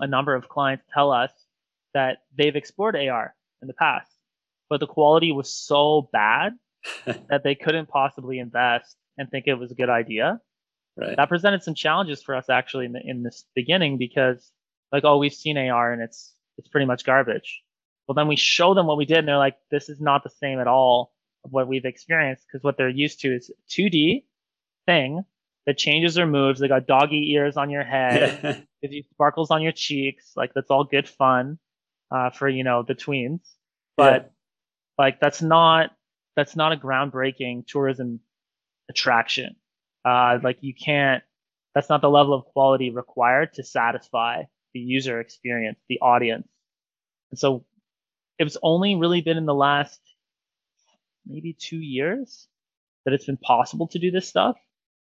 a number of clients tell us that they've explored AR in the past, but the quality was so bad that they couldn't possibly invest and think it was a good idea. Right. That presented some challenges for us actually in the, in this beginning because like, oh, we've seen AR and it's it's pretty much garbage. Well, then we show them what we did, and they're like, this is not the same at all of what we've experienced because what they're used to is 2D thing that changes or moves. They got doggy ears on your head, gives you sparkles on your cheeks. Like that's all good fun uh, for you know the tweens, but yeah. like that's not that's not a groundbreaking tourism attraction. Uh, like you can't. That's not the level of quality required to satisfy the user experience, the audience. And so it's only really been in the last maybe two years that it's been possible to do this stuff,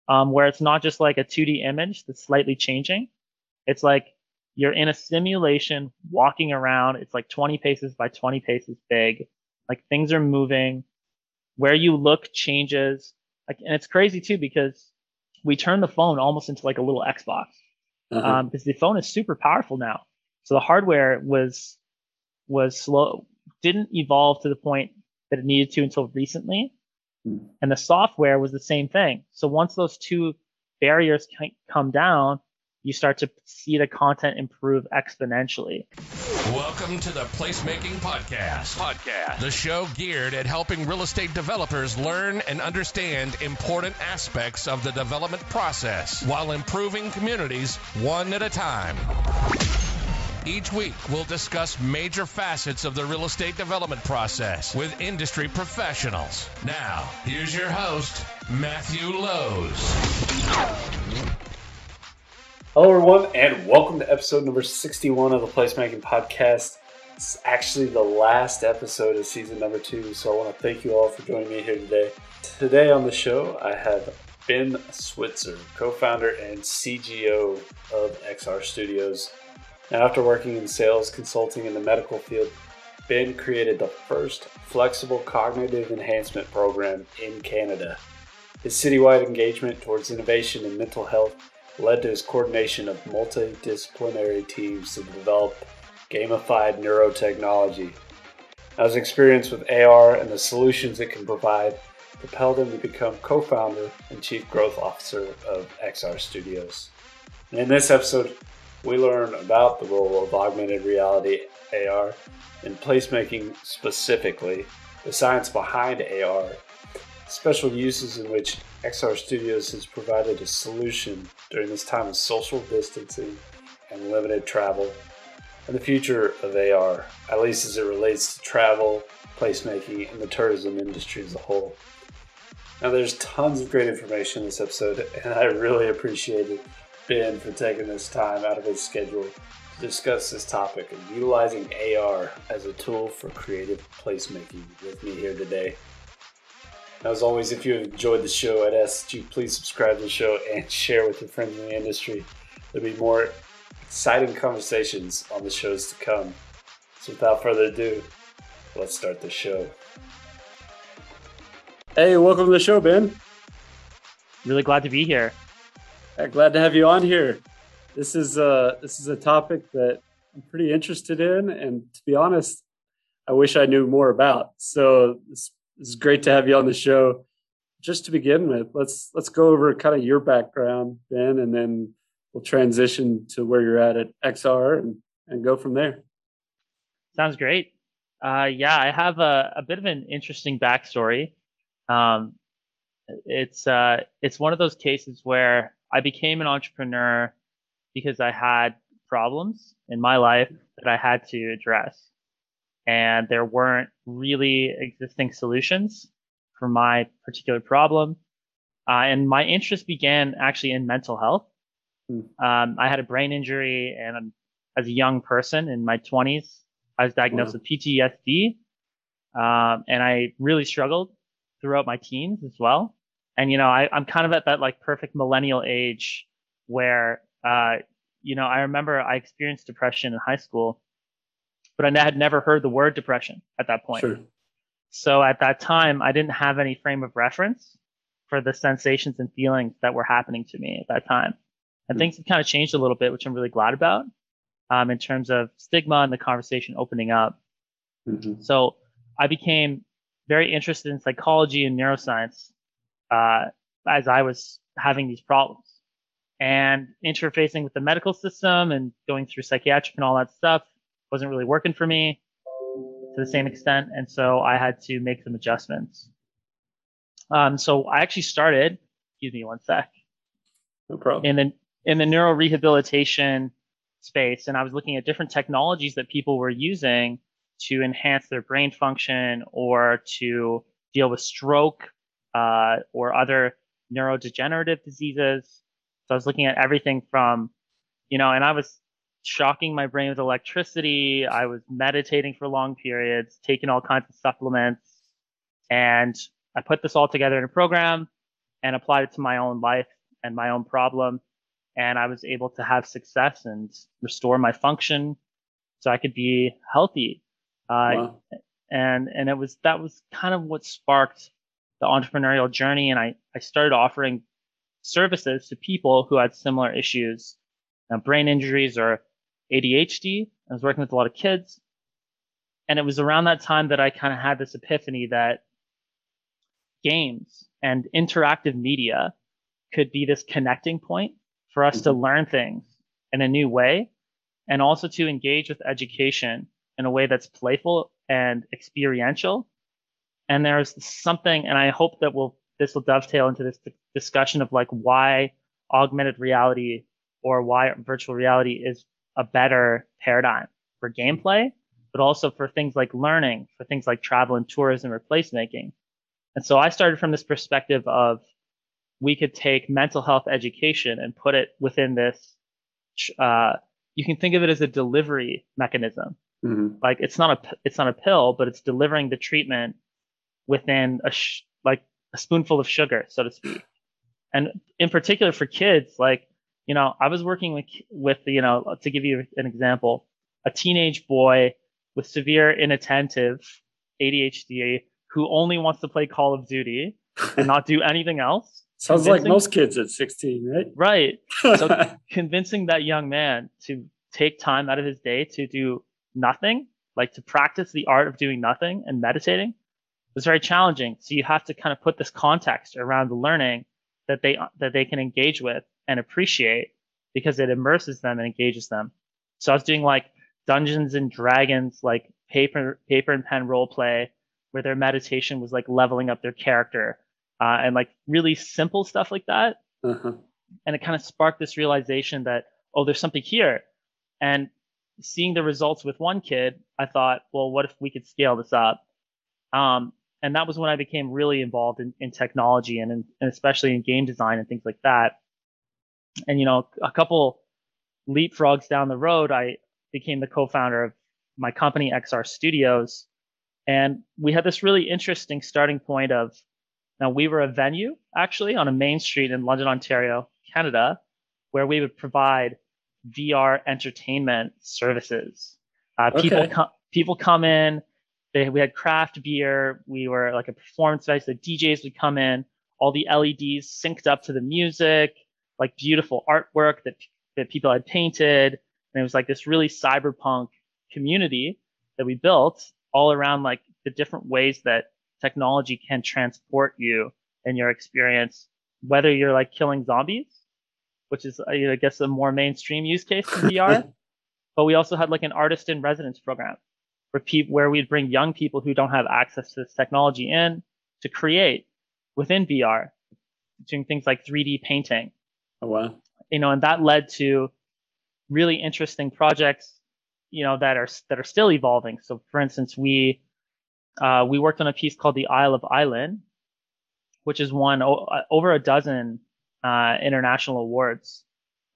um, where it's not just like a 2D image that's slightly changing. It's like you're in a simulation walking around. It's like 20 paces by 20 paces big. Like things are moving. Where you look changes. Like, and it's crazy too because we turn the phone almost into like a little Xbox uh-huh. um, because the phone is super powerful now. So the hardware was was slow, didn't evolve to the point that it needed to until recently. Mm. and the software was the same thing. So once those two barriers come down, you start to see the content improve exponentially. Welcome to the Placemaking Podcast. Podcast. The show geared at helping real estate developers learn and understand important aspects of the development process while improving communities one at a time. Each week, we'll discuss major facets of the real estate development process with industry professionals. Now, here's your host, Matthew Lowe's. Hello, everyone, and welcome to episode number 61 of the Placemaking Podcast. It's actually the last episode of season number two, so I want to thank you all for joining me here today. Today on the show, I have Ben Switzer, co founder and CGO of EXAR Studios. After working in sales consulting in the medical field, Ben created the first flexible cognitive enhancement program in Canada. His citywide engagement towards innovation in mental health led to his coordination of multidisciplinary teams to develop gamified neurotechnology. Now, his experience with AR and the solutions it can provide propelled him to become co founder and chief growth officer of EXAR Studios. And in this episode, we learn about the role of augmented reality AR in placemaking specifically, the science behind AR, special uses in which EXAR Studios has provided a solution during this time of social distancing and limited travel, and the future of AR, at least as it relates to travel, placemaking, and the tourism industry as a whole. Now, there's tons of great information in this episode, and I really appreciated Ben for taking this time out of his schedule to discuss this topic of utilizing AR as a tool for creative placemaking with me here today. As always, if you enjoyed the show, I'd ask that you please subscribe to the show and share with your friends in the industry. There'll be more exciting conversations on the shows to come. So without further ado, let's start the show. Hey, welcome to the show, Ben. Really glad to be here. Yeah, glad to have you on here. This is uh this is a topic that I'm pretty interested in, and to be honest, I wish I knew more about. So this it's great to have you on the show. Just to begin with, let's let's go over kind of your background, Ben, and then we'll transition to where you're at at EXAR and, and go from there. Sounds great. Uh, yeah, I have a, a bit of an interesting backstory. Um, it's uh, it's one of those cases where I became an entrepreneur because I had problems in my life that I had to address and there weren't really existing solutions for my particular problem. Uh, and my interest began actually in mental health. Mm. Um, I had a brain injury, and as a young person in my 20s, I was diagnosed wow. with PTSD, um, and I really struggled throughout my teens as well. And you know, I, I'm kind of at that like perfect millennial age where, uh, you know, I remember I experienced depression in high school, but I had never heard the word depression at that point. Sure. So at that time, I didn't have any frame of reference for the sensations and feelings that were happening to me at that time. And mm things have kind of changed a little bit, which I'm really glad about. um, in terms of stigma and the conversation opening up. Mm-hmm. So I became very interested in psychology and neuroscience uh, as I was having these problems and interfacing with the medical system and going through psychiatric and all that stuff wasn't really working for me to the same extent. And so I had to make some adjustments. Um, so I actually started, excuse me one sec, No problem. in the, in the neurorehabilitation space. And I was looking at different technologies that people were using to enhance their brain function or to deal with stroke, uh, or other neurodegenerative diseases. So I was looking at everything from, you know, and I was shocking my brain with electricity. I was meditating for long periods, taking all kinds of supplements. And I put this all together in a program and applied it to my own life and my own problem. And I was able to have success and restore my function so I could be healthy. Uh, Wow. and, and it was, that was kind of what sparked the entrepreneurial journey. And I, I started offering services to people who had similar issues, uh, brain injuries or ADHD. I was working with a lot of kids. And it was around that time that I kind of had this epiphany that games and interactive media could be this connecting point for us to learn things in a new way and also to engage with education in a way that's playful and experiential. And there's something, and I hope that will this will dovetail into this discussion of like why augmented reality or why virtual reality is a better paradigm for gameplay, but also for things like learning, for things like travel and tourism or placemaking. And so I started from this perspective of we could take mental health education and put it within this. Uh, you can think of it as a delivery mechanism. Mhm. Like it's not a it's not a pill, but it's delivering the treatment within a sh- like a spoonful of sugar, so to speak. And in particular for kids, like you know, I was working with with you know to give you an example, a teenage boy with severe inattentive ADHD who only wants to play Call of Duty and not do anything else. Sounds like most kids at 16, right? Right. So convincing that young man to take time out of his day to do nothing, like to practice the art of doing nothing and meditating was very challenging. So you have to kind of put this context around the learning that they, that they can engage with and appreciate because it immerses them and engages them. So I was doing like Dungeons and Dragons, like paper, paper and pen role play where their meditation was like leveling up their character, uh, and like really simple stuff like that uh-huh. and it kind of sparked this realization that oh there's something here and seeing the results with one kid i thought well what if we could scale this up um, and that was when i became really involved in, in technology and, in, and especially in game design and things like that and you know a couple leapfrogs down the road i became the co-founder of my company EXAR studios and we had this really interesting starting point of now, we were a venue actually on a main street in London, Ontario, Canada, where we would provide VR entertainment services. Uh, People, Okay. co- people come in. They, we had craft beer. We were like a performance space. The DJs would come in. All the LEDs synced up to the music, like beautiful artwork that that people had painted, and it was like this really cyberpunk community that we built all around like the different ways that technology can transport you and your experience, whether you're like killing zombies, which is, I I guess, a more mainstream use case in VR. but we also had like an artist in residence program where where we'd bring young people who don't have access to this technology in to create within VR, doing things like 3D painting Oh, wow. you know, and that led to really interesting projects, you know, that are that are still evolving. So, for instance, we uh, we worked on a piece called the Isle of Island, which has won o- uh, over a dozen uh, international awards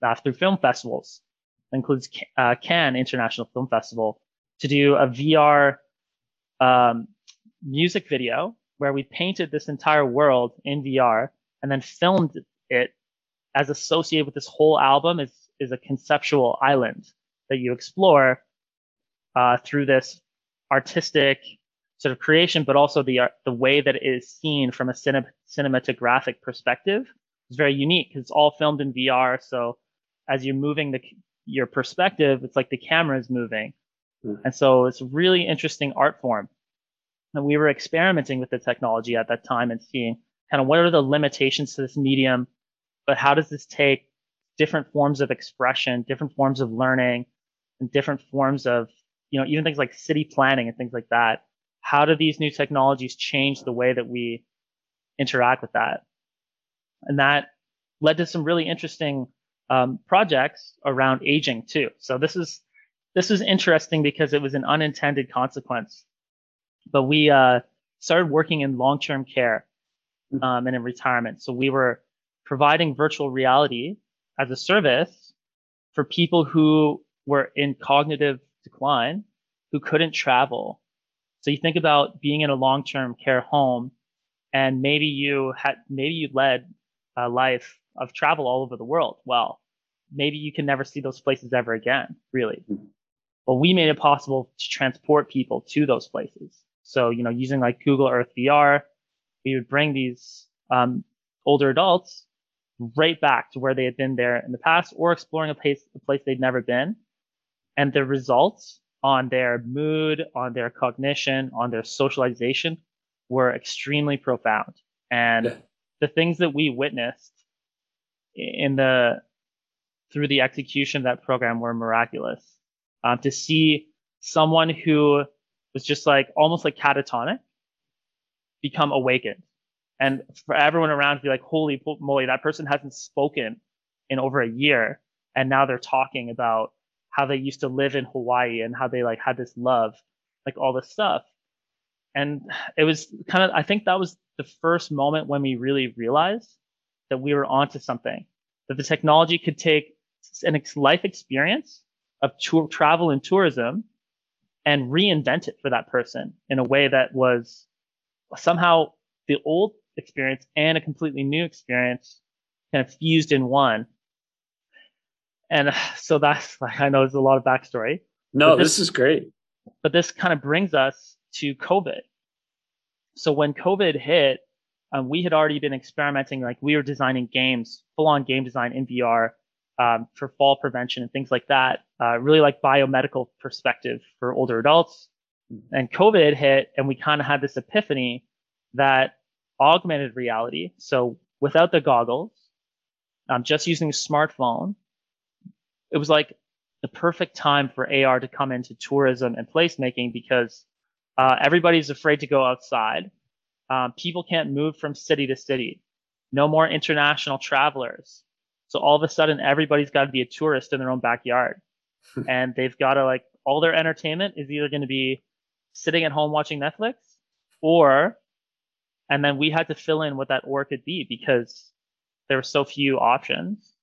uh, through film festivals. It includes Ca- uh, Cannes International Film Festival to do a VR um, music video where we painted this entire world in VR and then filmed it as associated with this whole album is is a conceptual island that you explore uh, through this artistic sort of creation, but also the art, the way that it is seen from a cine- cinematographic perspective is very unique because it's all filmed in VR. So as you're moving the your perspective, it's like the camera is moving. Mm. And so it's a really interesting art form. And we were experimenting with the technology at that time and seeing kind of what are the limitations to this medium, but how does this take different forms of expression, different forms of learning, and different forms of, you know, even things like city planning and things like that. How do these new technologies change the way that we interact with that? And that led to some really interesting um, projects around aging too. So this is this was interesting because it was an unintended consequence. But we uh, started working in long-term care um, and in retirement. So we were providing virtual reality as a service for people who were in cognitive decline, who couldn't travel. So you think about being in a long-term care home, and maybe you had maybe you led a life of travel all over the world. Well, maybe you can never see those places ever again, really. Well, we made it possible to transport people to those places. So, you know, using like Google Earth VR, we would bring these um, older adults right back to where they had been there in the past or exploring a place, a place they'd never been. And the results on their mood, on their cognition, on their socialization were extremely profound. And Yeah. the things that we witnessed in the through the execution of that program were miraculous. Um, to see someone who was just like almost like catatonic become awakened, and for everyone around to be like, "Holy moly, that person hasn't spoken in over a year, and now they're talking about how they used to live in Hawaii and how they like had this love, like all this stuff." And it was kind of, I think that was the first moment when we really realized that we were onto something, that the technology could take an life experience of tour, travel and tourism and reinvent it for that person in a way that was somehow the old experience and a completely new experience kind of fused in one. And so that's like, I know there's a lot of backstory, No, this, this- is great. but this kind of brings us to COVID. So when COVID hit, um, we had already been experimenting, like we were designing games, full on game design in VR um, for fall prevention and things like that. Uh, really like biomedical perspective for older adults. And COVID hit, and we kind of had this epiphany that augmented reality, so without the goggles, um, just using a smartphone, it was like the perfect time for AR to come into tourism and placemaking because uh, everybody's afraid to go outside. Um, people can't move from city to city. No more international travelers. So all of a sudden, everybody's got to be a tourist in their own backyard, and they've got to like all their entertainment is either going to be sitting at home watching Netflix, or, and then we had to fill in what that or could be because there were so few options.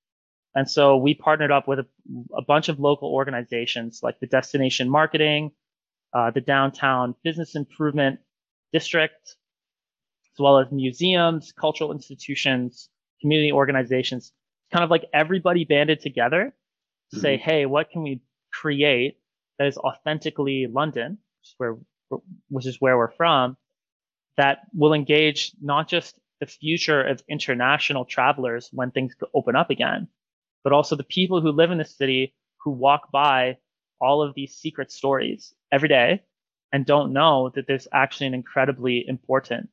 And so we partnered up with a, a bunch of local organizations like the Destination Marketing, uh, the Downtown Business Improvement District, as well as museums, cultural institutions, community organizations. Kind of like everybody banded together to say, mm-hmm. hey, what can we create that is authentically London, which is where, which is where we're from, that will engage not just the future of international travelers when things open up again, but also the people who live in the city who walk by all of these secret stories every day and don't know that there's actually an incredibly important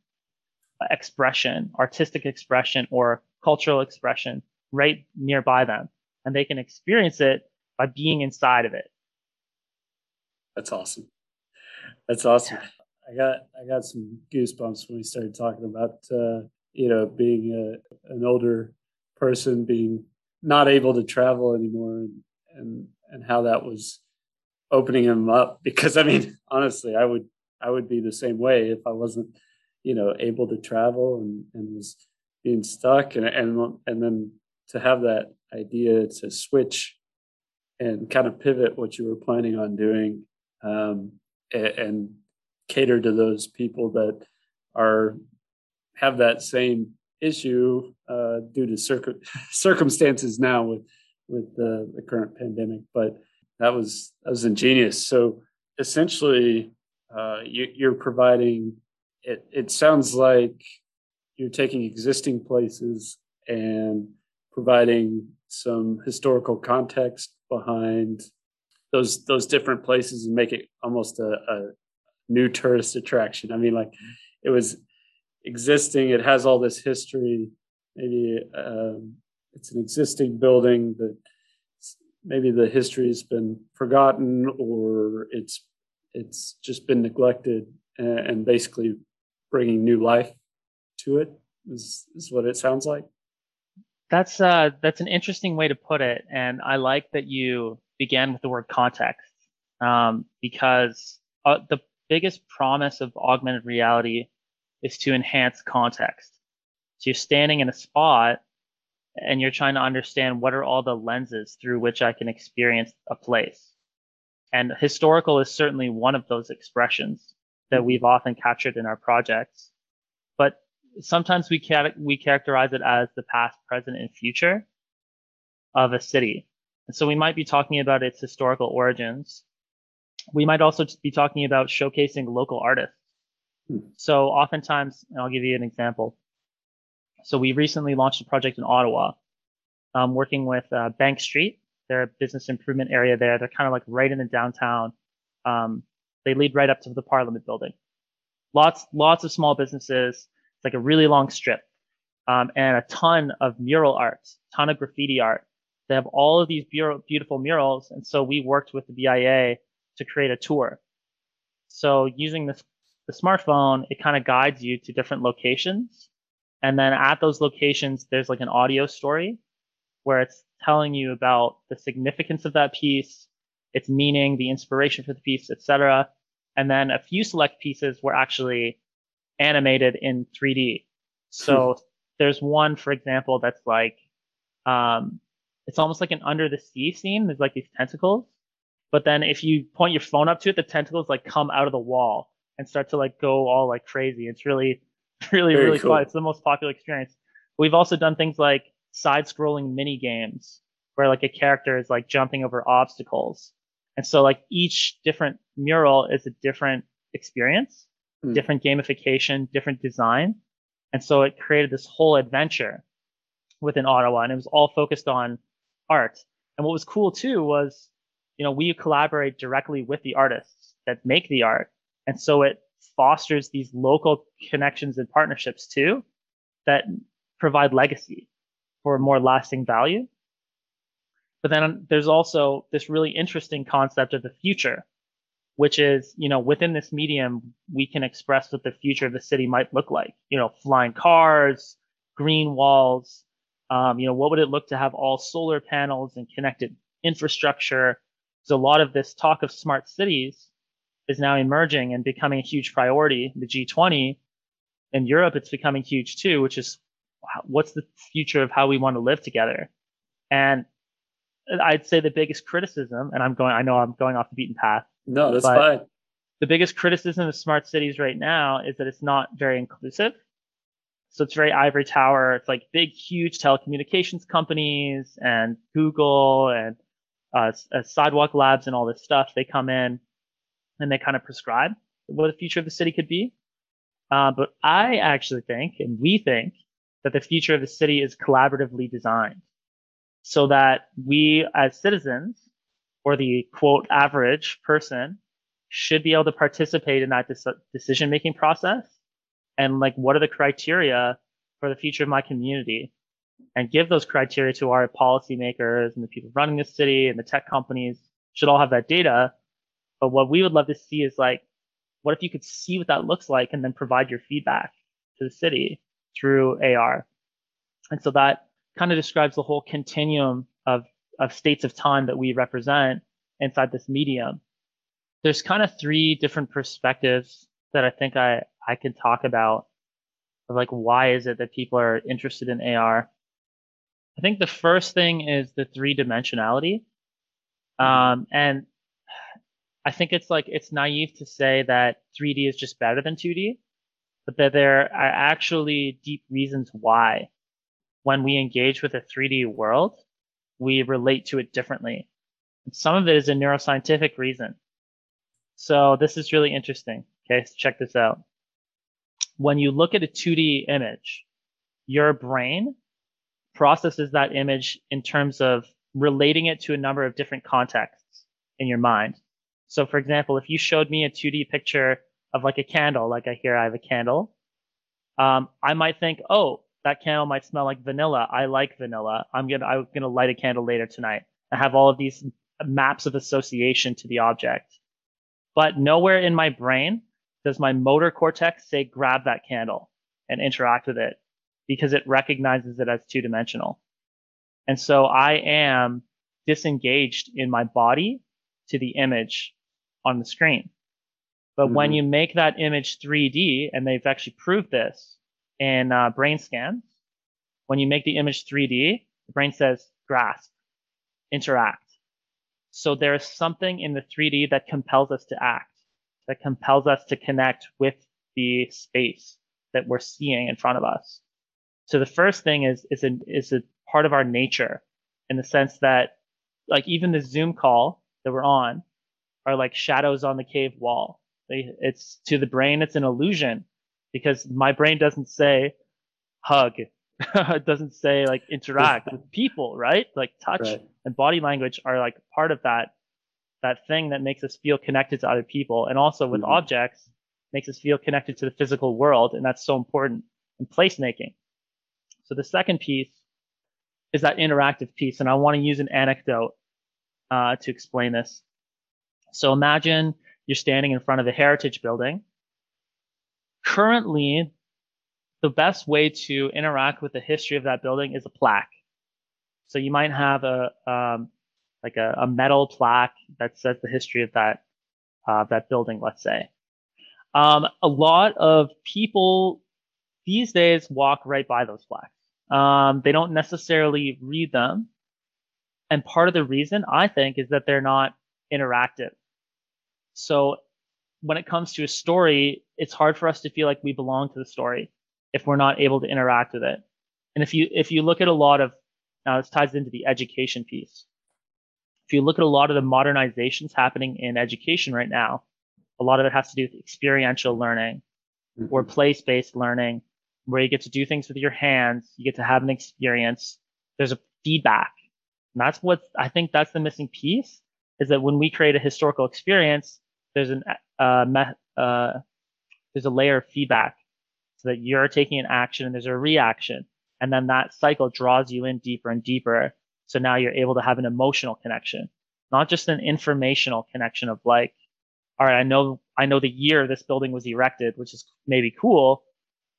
expression, artistic expression or cultural expression right nearby them. And they can experience it by being inside of it. That's awesome. That's awesome. I got I got some goosebumps when we started talking about uh, you know being a, an older person being not able to travel anymore and and and how that was opening him up because I mean honestly I would I would be the same way if I wasn't you know able to travel and and was being stuck and and and then to have that idea to switch and kind of pivot what you were planning on doing um, and, and cater to those people that are have that same issue uh, due to circum- circumstances now with with the, the current pandemic. But that was that was ingenious. So essentially, uh, you, you're providing. It, it sounds like you're taking existing places and providing some historical context behind those those different places and make it almost a, a new tourist attraction. I mean, like it was existing. It has all this history. Maybe um, it's an existing building that maybe the history has been forgotten or it's it's just been neglected and, and basically bringing new life to it is, is what it sounds like. That's uh, that's an interesting way to put it, and I like that you began with the word context um, because uh, the biggest promise of augmented reality is to enhance context. So you're standing in a spot and you're trying to understand what are all the lenses through which I can experience a place. And historical is certainly one of those expressions that mm-hmm. we've often captured in our projects. But sometimes we, cat- we characterize it as the past, present, and future of a city. And so we might be talking about its historical origins. We might also be talking about showcasing local artists. Hmm. So oftentimes, I'll give you an example. So we recently launched a project in Ottawa, um, working with uh, Bank Street. They're a business improvement area there. They're kind of like right in the downtown. Um, they lead right up to the Parliament building. Lots, lots of small businesses. It's like a really long strip, um, and a ton of mural art, ton of graffiti art. They have all of these beautiful murals, and so we worked with the BIA to create a tour. So using the smartphone, it kind of guides you to different locations and then at those locations, there's like an audio story where it's telling you about the significance of that piece, its meaning, the inspiration for the piece, etc. And then a few select pieces were actually animated in 3D. So hmm. there's one, for example, that's like, um, it's almost like an under the sea scene. There's like these tentacles. But then if you point your phone up to it, the tentacles like come out of the wall and start to like go all like crazy. It's really really, Very really cool. fun. It's the most popular experience. We've also done things like side scrolling mini games where like a character is like jumping over obstacles. And so like each different mural is a different experience, mm. different gamification, different design. And so it created this whole adventure within Ottawa and it was all focused on art. And what was cool too was, you know, we collaborate directly with the artists that make the art. And so it fosters these local connections and partnerships too that provide legacy for more lasting value. But then there's also this really interesting concept of the future, which is, you know, within this medium, we can express what the future of the city might look like. You know, flying cars, green walls. Um, you know, what would it look to have all solar panels and connected infrastructure? There's a lot of this talk of smart cities is now emerging and becoming a huge priority. The G20 in Europe, it's becoming huge too, which is what's the future of how we want to live together? And I'd say the biggest criticism, and I'm going, I know I'm going off the beaten path. No, that's fine. The biggest criticism of smart cities right now is that it's not very inclusive. So it's very ivory tower. It's like big, huge telecommunications companies and Google and uh, uh sidewalk labs and all this stuff. They come in and they kind of prescribe what the future of the city could be. Uh, but I actually think, and we think, that the future of the city is collaboratively designed so that we as citizens or the quote average person should be able to participate in that decision making process? And like what are the criteria for the future of my community? And give those criteria to our policymakers and the people running the city and the tech companies should all have that data. But what we would love to see is like, what if you could see what that looks like and then provide your feedback to the city through AR? And so that kind of describes the whole continuum of, of states of time that we represent inside this medium. There's kind of three different perspectives that I think I, I can talk about of like, why is it that people are interested in AR? I think the first thing is the three dimensionality. Mm-hmm. Um, and I think it's like it's naive to say that 3D is just better than 2D, but that there are actually deep reasons why when we engage with a 3D world, we relate to it differently. And some of it is a neuroscientific reason. So this is really interesting. Okay, so check this out. When you look at a 2D image, your brain processes that image in terms of relating it to a number of different contexts in your mind. So for example, if you showed me a 2D picture of like a candle, like I hear I have a candle, um, I might think, oh, that candle might smell like vanilla. I like vanilla. I'm gonna I'm gonna light a candle later tonight. I have all of these maps of association to the object. But nowhere in my brain does my motor cortex say grab that candle and interact with it because it recognizes it as two dimensional. And so I am disengaged in my body to the image on the screen. But mm-hmm. when you make that image 3D, and they've actually proved this in uh, brain scans, when you make the image 3D, the brain says grasp, interact. So there is something in the 3D that compels us to act, that compels us to connect with the space that we're seeing in front of us. So the first thing is is a, is a part of our nature in the sense that like even the Zoom call that we're on are like shadows on the cave wall. They, it's to the brain, it's an illusion because my brain doesn't say hug. it doesn't say like interact with people, right? Like touch right. and body language are like part of that, that thing that makes us feel connected to other people. And also with mm-hmm. objects makes us feel connected to the physical world. And that's so important in placemaking. So the second piece is that interactive piece. And I want to use an anecdote uh, to explain this. So imagine you're standing in front of a heritage building. Currently, the best way to interact with the history of that building is a plaque. So you might have a um, like a, a, metal plaque that says the history of that uh, that building, let's say. Um, a lot of people these days walk right by those plaques. Um, they don't necessarily read them. And part of the reason I think is that they're not interactive. So when it comes to a story, it's hard for us to feel like we belong to the story if we're not able to interact with it. And if you, if you look at a lot of, now this ties into the education piece. If you look at a lot of the modernizations happening in education right now, a lot of it has to do with experiential learning mm-hmm. or place-based learning where you get to do things with your hands. You get to have an experience. There's a feedback. And that's what I think that's the missing piece is that when we create a historical experience, there's an, uh, uh, there's a layer of feedback so that you're taking an action and there's a reaction. And then that cycle draws you in deeper and deeper. So now you're able to have an emotional connection, not just an informational connection of like, all right, I know, I know the year this building was erected, which is maybe cool,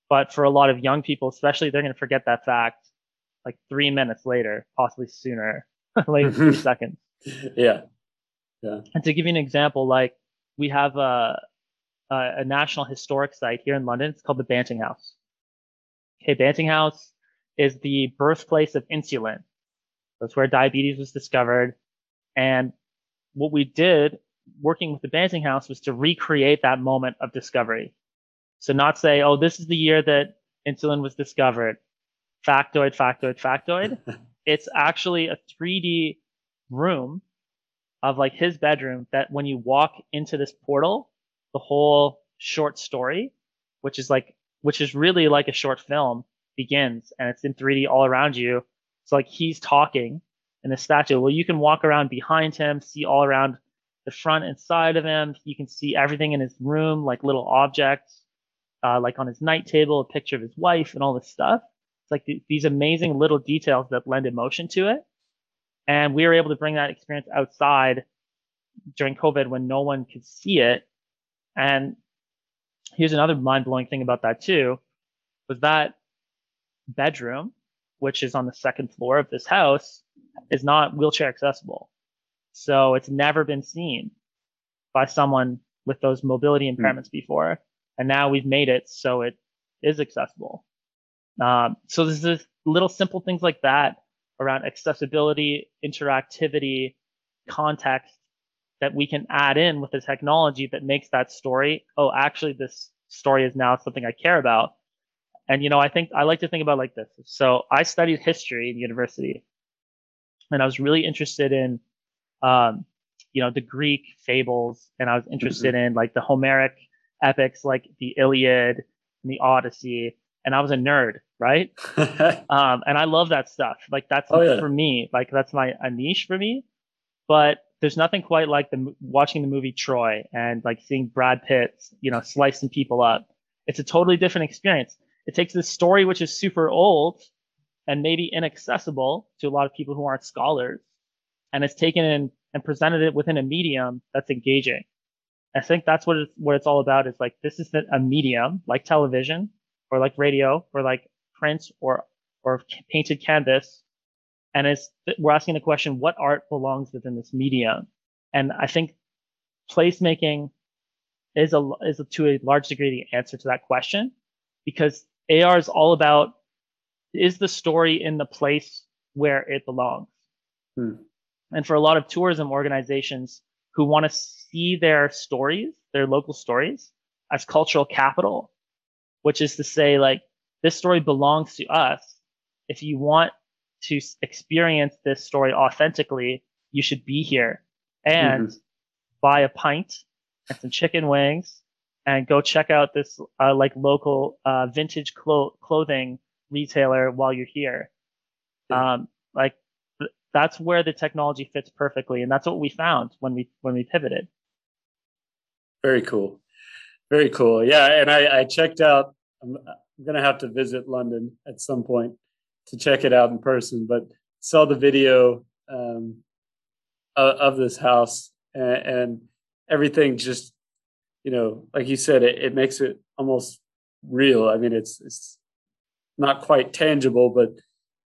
but for a lot of young people, especially, they're going to forget that fact like three minutes later, possibly sooner, like three mm-hmm. seconds. Yeah. Yeah. And to give you an example, like we have a, a, a national historic site here in London. It's called the Banting House. Okay. Banting House is the birthplace of insulin. That's where diabetes was discovered. And what we did working with the Banting House was to recreate that moment of discovery. So not say, oh, this is the year that insulin was discovered. Factoid, factoid, factoid. it's actually a 3D room of like his bedroom that when you walk into this portal, the whole short story, which is like, which is really like a short film begins and it's in 3D all around you. It's like he's talking in the statue. Well, you can walk around behind him, see all around the front and side of him. You can see everything in his room, like little objects uh, like on his night table, a picture of his wife and all this stuff. It's like th- these amazing little details that lend emotion to it. And we were able to bring that experience outside during COVID when no one could see it. And here's another mind blowing thing about that too, was that bedroom, which is on the second floor of this house, is not wheelchair accessible. So it's never been seen by someone with those mobility hmm. impairments mm. before and now we've made it so it is accessible. Um, so there's this little simple things like that around accessibility, interactivity, context that we can add in with the technology that makes that story. Oh, actually, this story is now something I care about. And you know, I think I like to think about like this. So I studied history in university, and I was really interested in, um, you know, the Greek fables, and I was interested mm-hmm. in like the Homeric epics like the Iliad and the Odyssey and I was a nerd, right? um, and I love that stuff. Like that's oh, yeah. for me. Like that's my a niche for me. But there's nothing quite like the watching the movie Troy and like seeing Brad Pitt, you know, slicing people up. It's a totally different experience. It takes this story which is super old and maybe inaccessible to a lot of people who aren't scholars, and it's taken in and presented it within a medium that's engaging. I think that's what it's, what it's all about. Is like this is a medium like television or like radio or like print or or painted canvas, and it's we're asking the question: what art belongs within this medium? And I think placemaking is a is a, to a large degree the answer to that question because AR is all about is the story in the place where it belongs. Hmm. And for a lot of tourism organizations who want to see their stories, their local stories as cultural capital, which is to say like this story belongs to us. If you want to experience this story authentically, you should be here and mm-hmm. buy a pint and some chicken wings and go check out this uh, like local uh, vintage clo- clothing retailer while you're here. Um, like th- that's where the technology fits perfectly, and that's what we found when we when we pivoted. Very cool, very cool. Yeah, and I, I checked out. I'm, I'm gonna have to visit London at some point to check it out in person, but saw the video um, of, of, this house and, and everything just you know, like you said, it, it makes it almost real. I mean, it's it's not quite tangible, but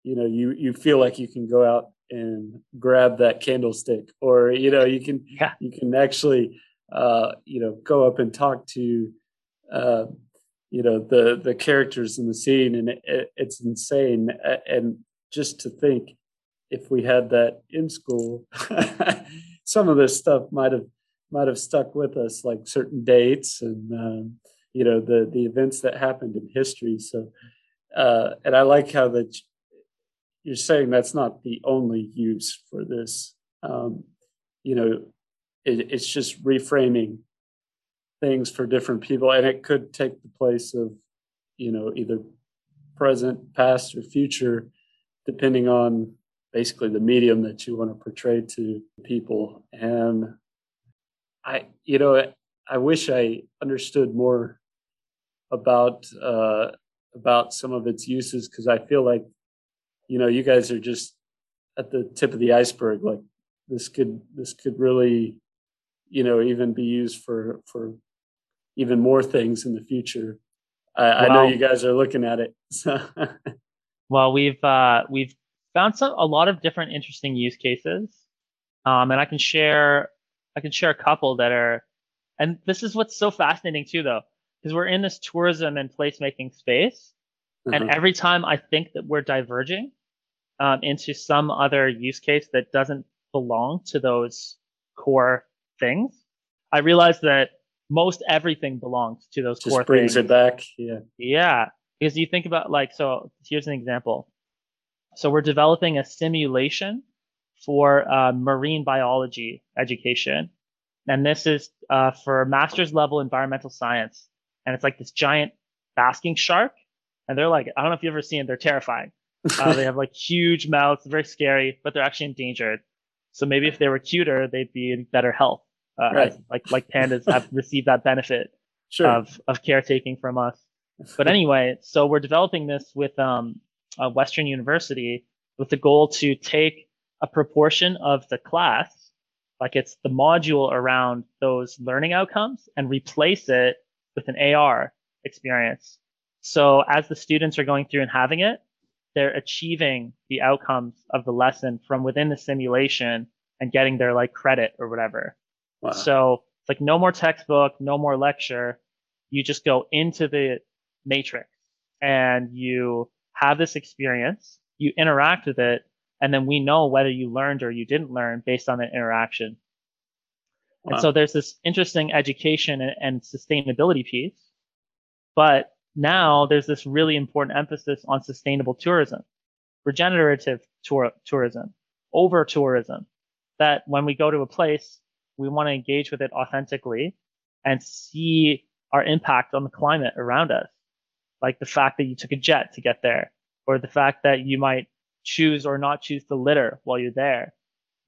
you know, you you feel like you can go out and grab that candlestick, or you know, you can yeah. you can actually uh, you know go up and talk to uh, you know the the characters in the scene, and it, it, it's insane. And just to think, if we had that in school, some of this stuff might have might have stuck with us, like certain dates and um, you know the the events that happened in history. So, uh, and I like how that you're saying that's not the only use for this. Um, you know, it, it's just reframing things for different people, and it could take the place of you know either present, past, or future, depending on basically the medium that you want to portray to people. And I, you know, I wish I understood more about uh, about some of its uses because I feel like, you know, you guys are just at the tip of the iceberg. Like this could this could really, you know, even be used for for even more things in the future. I, well, I know you guys are looking at it. So. well, we've uh, we've found some a lot of different interesting use cases, um, and I can share I can share a couple that are, and this is what's so fascinating too, though, because we're in this tourism and placemaking space. Mm-hmm. And every time I think that we're diverging um, into some other use case that doesn't belong to those core things, I realized that most everything belongs to those Just core brings things. it back. Yeah. Yeah. Because you think about like, so here's an example. So we're developing a simulation for uh, marine biology education. And this is uh, for master's level environmental science. And it's like this giant basking shark. And they're like, I don't know if you've ever seen it, they're terrifying. Uh, they have like huge mouths, very scary, but they're actually endangered. So maybe if they were cuter, they'd be in better health. Uh, right. Like like pandas have received that benefit sure. of of caretaking from us. But anyway, so we're developing this with um, a Western University with the goal to take a proportion of the class, like it's the module around those learning outcomes and replace it with an AR experience. So as the students are going through and having it, they're achieving the outcomes of the lesson from within the simulation and getting their like credit or whatever. Wow. So it's like no more textbook, no more lecture. You just go into the matrix and you have this experience, you interact with it, and then we know whether you learned or you didn't learn based on the interaction. Wow. And so there's this interesting education and, and sustainability piece, but now there's this really important emphasis on sustainable tourism, regenerative tour, tourism, over tourism, that when we go to a place, we want to engage with it authentically and see our impact on the climate around us. like the fact that you took a jet to get there, or the fact that you might choose or not choose to litter while you're there.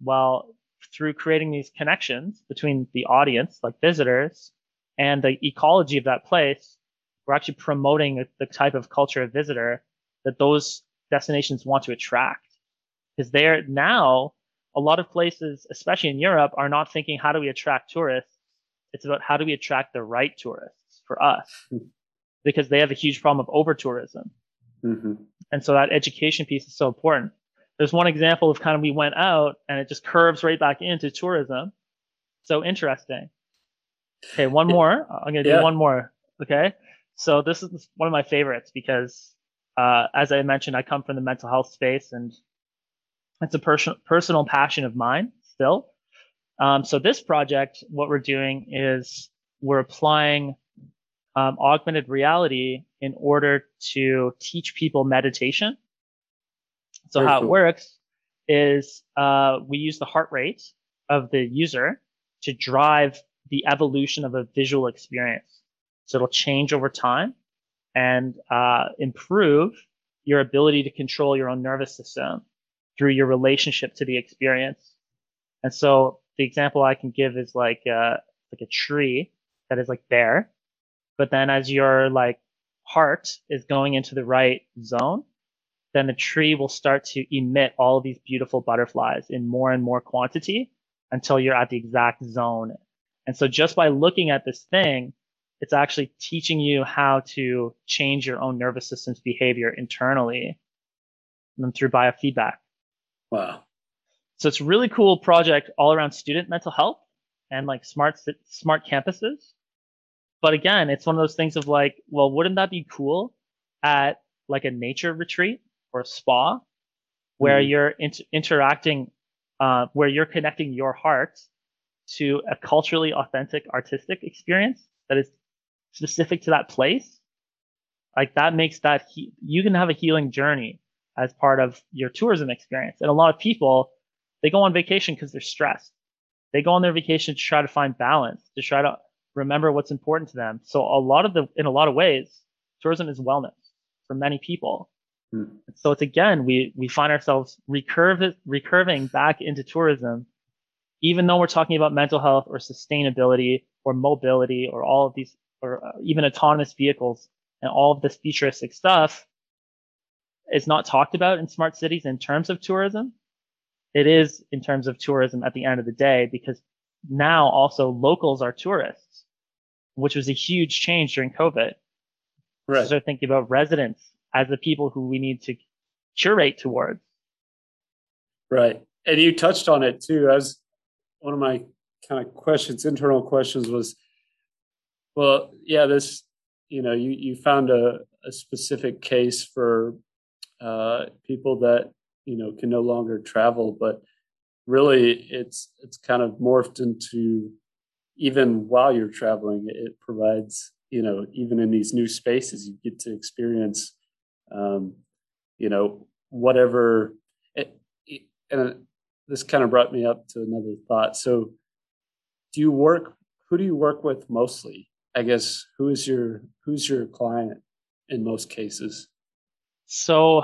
Well, through creating these connections between the audience, like visitors, and the ecology of that place, we're actually promoting the type of culture of visitor that those destinations want to attract. Because they're now, a lot of places, especially in Europe, are not thinking, how do we attract tourists? It's about how do we attract the right tourists for us? Mm-hmm. Because they have a huge problem of over tourism. Mm-hmm. And so that education piece is so important. There's one example of kind of we went out and it just curves right back into tourism. So interesting. Okay, one more. I'm going to yeah. do one more. Okay. So this is one of my favorites because, uh, as I mentioned, I come from the mental health space and it's a pers- personal passion of mine still. Um, so this project, what we're doing is we're applying um, augmented reality in order to teach people meditation. So Very how cool. it works is uh, we use the heart rate of the user to drive the evolution of a visual experience. So it'll change over time and uh, improve your ability to control your own nervous system through your relationship to the experience. And so the example I can give is like uh, like a tree that is like there, but then as your like heart is going into the right zone, then the tree will start to emit all these beautiful butterflies in more and more quantity until you're at the exact zone. And so just by looking at this thing, it's actually teaching you how to change your own nervous system's behavior internally and through biofeedback. Wow. So it's a really cool project all around student mental health and like smart smart campuses. But again, it's one of those things of like, well, wouldn't that be cool at like a nature retreat or a spa where mm-hmm. you're inter- interacting, uh, where you're connecting your heart to a culturally authentic artistic experience that is specific to that place? Like that makes that he- you can have a healing journey as part of your tourism experience. And a lot of people, they go on vacation because they're stressed. They go on their vacation to try to find balance, to try to remember what's important to them. So a lot of the, in a lot of ways, tourism is wellness for many people. Hmm. So it's again, we, we find ourselves recurve, recurving back into tourism, even though we're talking about mental health or sustainability or mobility or all of these, or uh, even autonomous vehicles and all of this futuristic stuff is not talked about in smart cities in terms of tourism. It is in terms of tourism at the end of the day because now also locals are tourists, which was a huge change during COVID. Right. So thinking about residents as the people who we need to curate towards. Right. And you touched on it too. As one of my kind of questions, internal questions was, well, yeah, this, you know, you, you found a, a specific case for uh, people that you know can no longer travel but really it's it's kind of morphed into even while you're traveling it provides you know even in these new spaces you get to experience um, you know whatever it, it, and this kind of brought me up to another thought. So do you work who do you work with mostly? I guess who is your who's your client in most cases so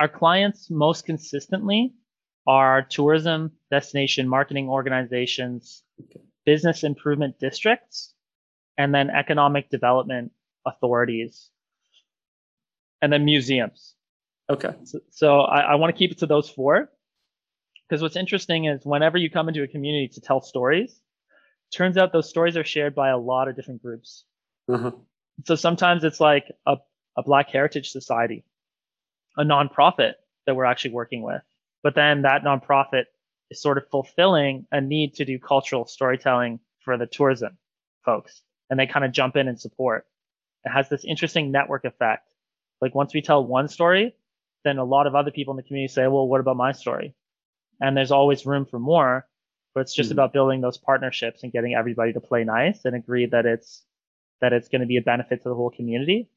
our clients most consistently are tourism destination marketing organizations, business improvement districts, and then economic development authorities, and then museums. Okay. So, so I, I want to keep it to those four because what's interesting is whenever you come into a community to tell stories, turns out those stories are shared by a lot of different groups. Uh-huh. So sometimes it's like a, a Black Heritage Society a nonprofit that we're actually working with. But then that nonprofit is sort of fulfilling a need to do cultural storytelling for the tourism folks. And they kind of jump in and support. It has this interesting network effect. Like once we tell one story, then a lot of other people in the community say, well, what about my story? And there's always room for more, but it's just mm-hmm. about building those partnerships and getting everybody to play nice and agree that it's, that it's going to be a benefit to the whole community.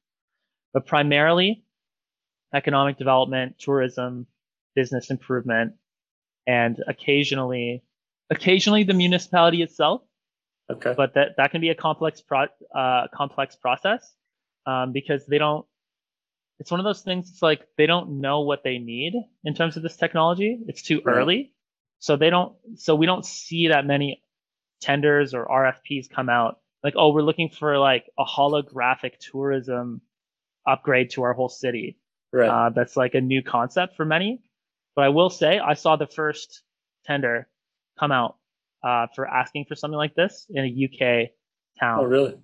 But primarily economic development, tourism, business improvement, and occasionally, occasionally the municipality itself. Okay. But that, that can be a complex pro, uh, complex process, um, because they don't, it's one of those things. It's like they don't know what they need in terms of this technology. It's too right. early, so they don't. So we don't see that many tenders or RFPs come out. Like, oh, we're looking for like a holographic tourism upgrade to our whole city. Right. Uh, that's like a new concept for many. But I will say, I saw the first tender come out uh, for asking for something like this in a UK town. Oh, really?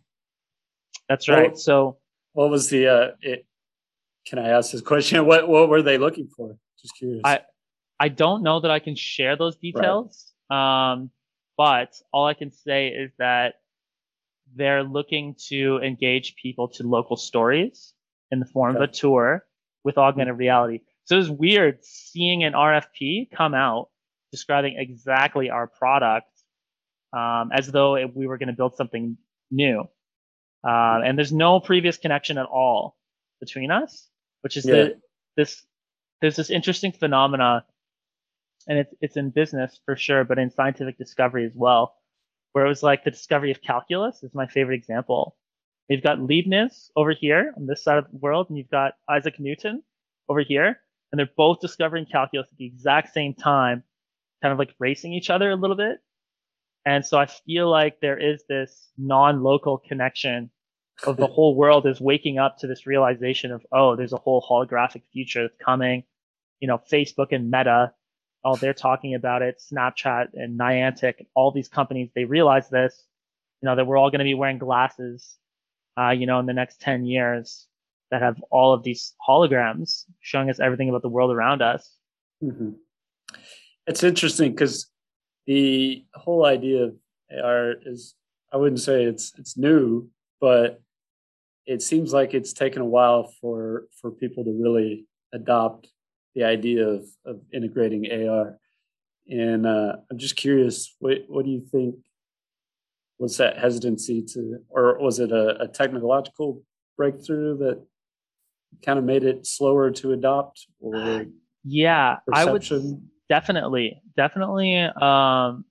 That's right. So, what was the? Uh, it, can I ask this question? What What were they looking for? Just curious. I I don't know that I can share those details. Right. Um, but all I can say is that they're looking to engage people to local stories in the form okay. of a tour with augmented reality. So it's weird seeing an RFP come out describing exactly our product um, as though it, we were going to build something new. Uh, and there's no previous connection at all between us, which is yeah. the, this, there's this interesting phenomena and it's, it's in business for sure, but in scientific discovery as well, where it was like the discovery of calculus is my favorite example. You've got Leibniz over here on this side of the world, and you've got Isaac Newton over here, and they're both discovering calculus at the exact same time, kind of like racing each other a little bit. And so I feel like there is this non-local connection of the whole world is waking up to this realization of, oh, there's a whole holographic future that's coming. You know, Facebook and Meta, oh, they're talking about it. Snapchat and Niantic, all these companies, they realize this, you know, that we're all going to be wearing glasses, uh, you know, in the next 10 years that have all of these holograms showing us everything about the world around us. Mm-hmm. It's interesting because the whole idea of AR is I wouldn't say it's it's new, but it seems like it's taken a while for for people to really adopt the idea of of integrating AR. And uh, I'm just curious, what what do you think was that hesitancy to, or was it a, a technological breakthrough that kind of made it slower to adopt? Or yeah, perception? I would definitely, definitely. Um,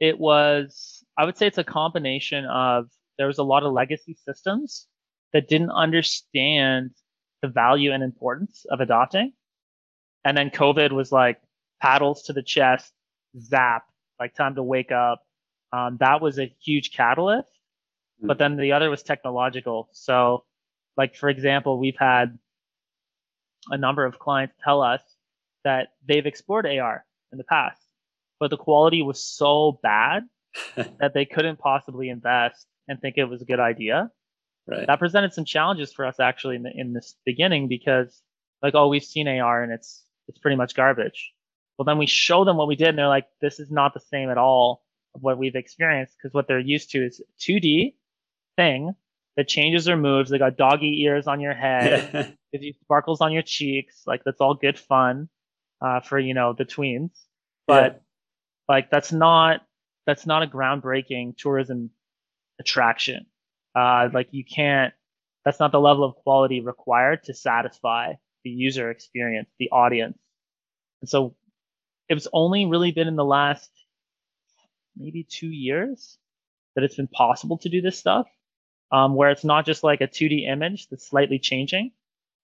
it was, I would say it's a combination of there was a lot of legacy systems that didn't understand the value and importance of adopting. And then COVID was like paddles to the chest, zap, like time to wake up. Um, that was a huge catalyst. Mm-hmm. But then the other was technological. So, like, for example, we've had a number of clients tell us that they've explored AR in the past, but the quality was so bad that they couldn't possibly invest and think it was a good idea. Right. That presented some challenges for us actually in, the, in this beginning because like, oh, we've seen AR and it's, it's pretty much garbage. Well, then we show them what we did and they're like, this is not the same at all of what we've experienced because what they're used to is 2D thing that changes or moves. They got doggy ears on your head, gives you sparkles on your cheeks. Like that's all good fun uh, for you know the tweens, but yeah. like that's not that's not a groundbreaking tourism attraction. Uh, like you can't. That's not the level of quality required to satisfy the user experience, the audience. And so it's only really been in the last maybe two years that it's been possible to do this stuff, um, where it's not just like a 2D image that's slightly changing.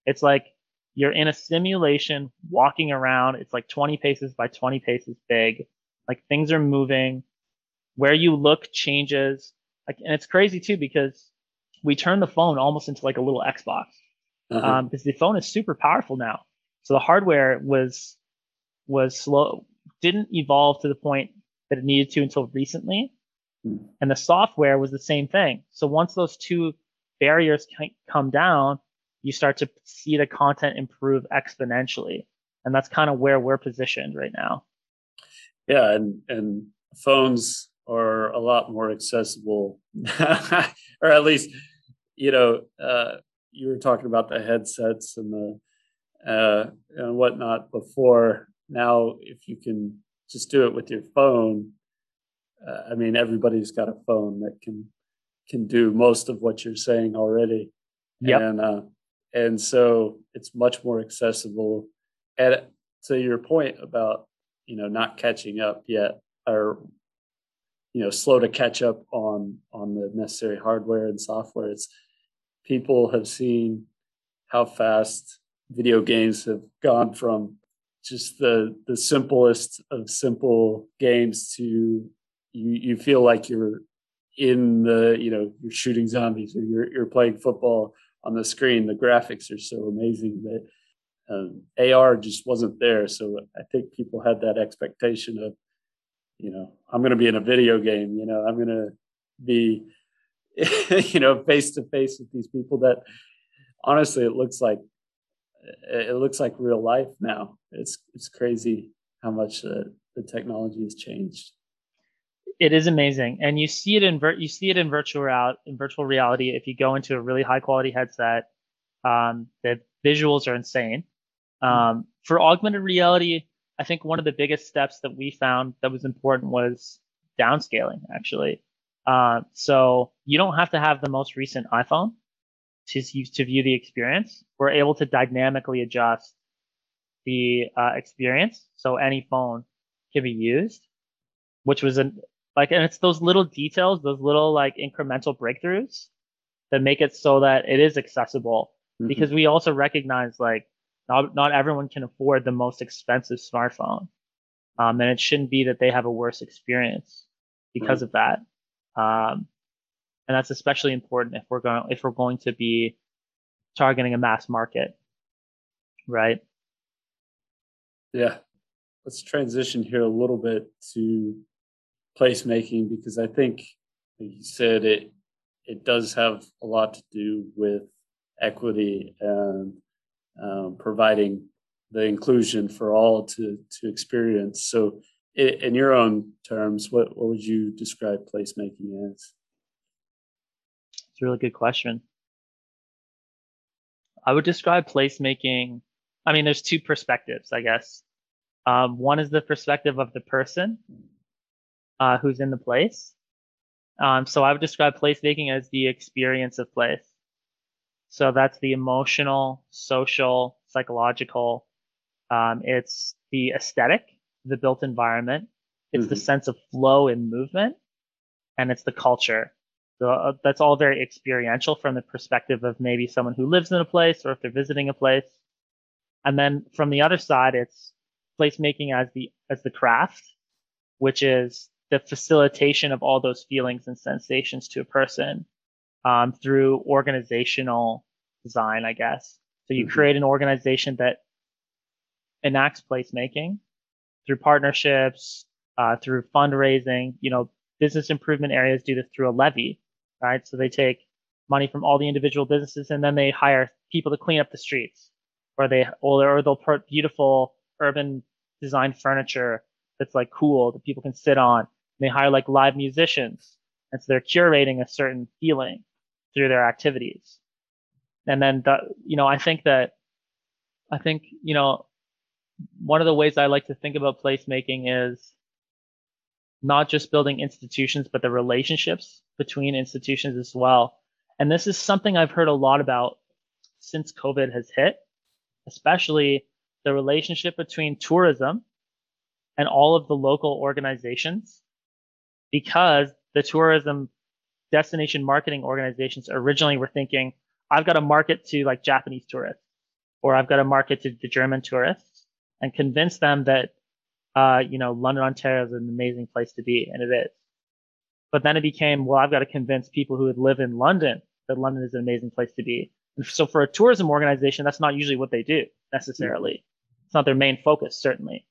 It's like you're in a simulation walking around. It's like 20 paces by 20 paces big. Like things are moving. Where you look changes. Like, and it's crazy too because we turn the phone almost into like a little Xbox. Uh-huh. Um, because the phone is super powerful now. So the hardware was, was slow, didn't evolve to the point that it needed to until recently. Hmm. And the software was the same thing. So once those two barriers come down, you start to see the content improve exponentially. And that's kind of where we're positioned right now. Yeah, and and phones are a lot more accessible, or at least, you know, uh, you were talking about the headsets and the uh, and whatnot before. Now, if you can just do it with your phone, uh, I mean, everybody's got a phone that can can do most of what you're saying already. Yeah. And uh, and so it's much more accessible and to your point about you know not catching up yet or you know slow to catch up on on the necessary hardware and software it's people have seen how fast video games have gone from just the the simplest of simple games to you you feel like you're in the you know you're shooting zombies or you're you're playing football on the screen. The graphics are so amazing that um, AR just wasn't there. So I think people had that expectation of, you know, I'm going to be in a video game. You know, I'm going to be, you know, face to face with these people that honestly it looks like it looks like real life now. It's it's crazy how much the, the technology has changed. It is amazing, and you see it in vir- you see it in virtual real- in virtual reality. If you go into a really high quality headset, um, the visuals are insane. Um, for augmented reality, I think one of the biggest steps that we found that was important was downscaling. Actually, uh, so you don't have to have the most recent iPhone to to view the experience. We're able to dynamically adjust the uh, experience so any phone can be used, which was an like, and it's those little details, those little like incremental breakthroughs that make it so that it is accessible. Mm-hmm. Because we also recognize like not not everyone can afford the most expensive smartphone, um, and it shouldn't be that they have a worse experience because right. of that. Um, and that's especially important if we're going if we're going to be targeting a mass market, right? Yeah, let's transition here a little bit to placemaking because I think, like you said, it it does have a lot to do with equity and um, providing the inclusion for all to to experience. So, in your own terms, what what would you describe placemaking as? It's a really good question. I would describe placemaking. I mean, there's two perspectives, I guess. Um, one is the perspective of the person uh, who's in the place. Um, so I would describe placemaking as the experience of place. So that's the emotional, social, psychological. Um, it's the aesthetic, the built environment. It's mm-hmm. the sense of flow and movement, and it's the culture. So uh, that's all very experiential from the perspective of maybe someone who lives in a place or if they're visiting a place. And then from the other side, it's placemaking as the as the craft, which is the facilitation of all those feelings and sensations to a person um, through organizational design, I guess. So you mm-hmm. create an organization that enacts placemaking through partnerships, uh, through fundraising. You know, business improvement areas do this through a levy right? So they take money from all the individual businesses and then they hire people to clean up the streets, or they or, they'll put beautiful urban design furniture that's like cool that people can sit on. And they hire like live musicians, and so they're curating a certain feeling through their activities. And then the, you know, I think that I think you know one of the ways I like to think about placemaking is not just building institutions, but the relationships between institutions as well. And this is something I've heard a lot about since COVID has hit, especially the relationship between tourism and all of the local organizations, because the tourism destination marketing organizations originally were thinking, I've got to market to like Japanese tourists, or I've got to market to the German tourists and convince them that uh, you know, London, Ontario is an amazing place to be, and it is. But then it became, well, I've got to convince people who would live in London that London is an amazing place to be. And so for a tourism organization, that's not usually what they do necessarily. It's not their main focus, certainly.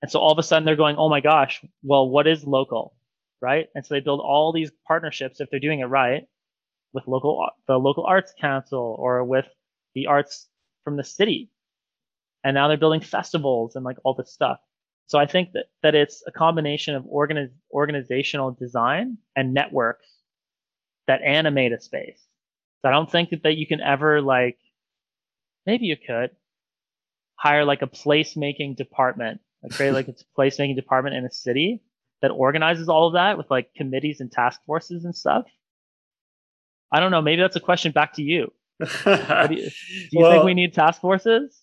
And so all of a sudden they're going, oh my gosh, well, what is local? Right. And so they build all these partnerships if they're doing it right with local, the local arts council or with the arts from the city. And now they're building festivals and like all this stuff. So I think that, that it's a combination of organiz- organizational design and networks that animate a space. So I don't think that, that you can ever like, maybe you could hire like a placemaking department, like create like a placemaking department in a city that organizes all of that with like committees and task forces and stuff. I don't know. Maybe that's a question back to you. do you, do you well, think we need task forces?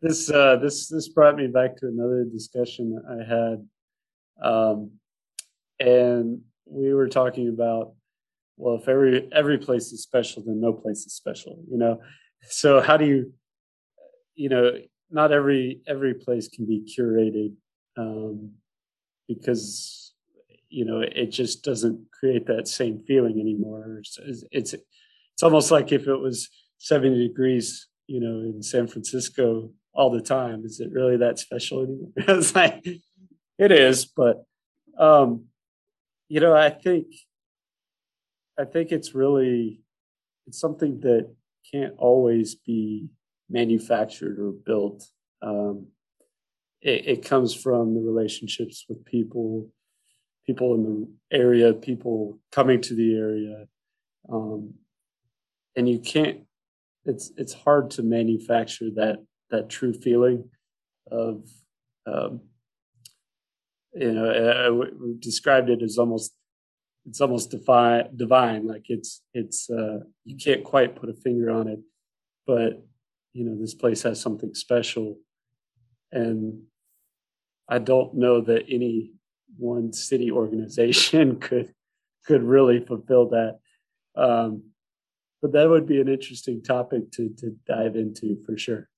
This uh, this this brought me back to another discussion I had, um, and we were talking about well, if every every place is special, then no place is special, you know. so how do you you know not every every place can be curated um, because you know it just doesn't create that same feeling anymore it's, it's it's almost like if it was 70 degrees you know in san francisco all the time is it really that special anymore it's like it is but um you know i think i think it's really it's something that can't always be manufactured or built. Um, it, it, comes from the relationships with people, people in the area, people coming to the area, um, and you can't. It's it's hard to manufacture that that true feeling of. Um, you know, I, I described it as almost it's almost divine divine. Like it's it's uh you can't quite put a finger on it but you know this place has something special. And i don't know that any one city organization could could really fulfill that. Um but that would be an interesting topic to to dive into for sure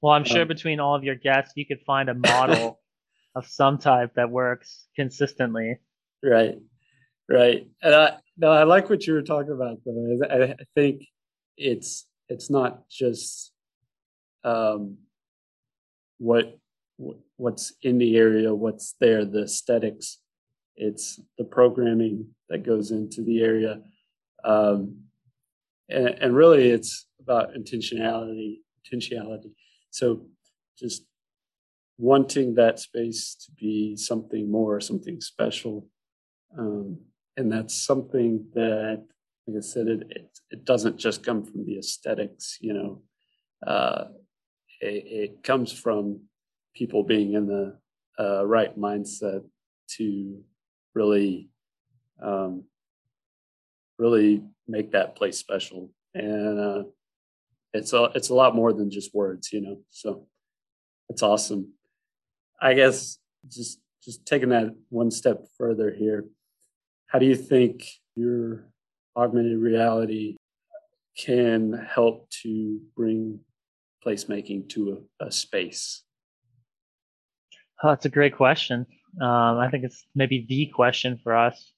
well i'm sure um, between all of your guests you could find a model of some type that works consistently. Right right. And i no i like what you were talking about though. I, I think it's it's not just um what what's in the area what's there the aesthetics. It's the programming that goes into the area. Um and, and really it's about intentionality intentionality so just wanting that space to be something more something special. Um, and that's something that like i said it, it, it doesn't just come from the aesthetics you know. Uh, it, it, comes from people being in the uh, right mindset to really um, really make that place special. And uh, it's a it's a lot more than just words you know so it's awesome i guess just just taking that one step further here how do you think your augmented reality can help to bring placemaking to a, a space? Oh, that's a great question. Um, I think it's maybe the question for us.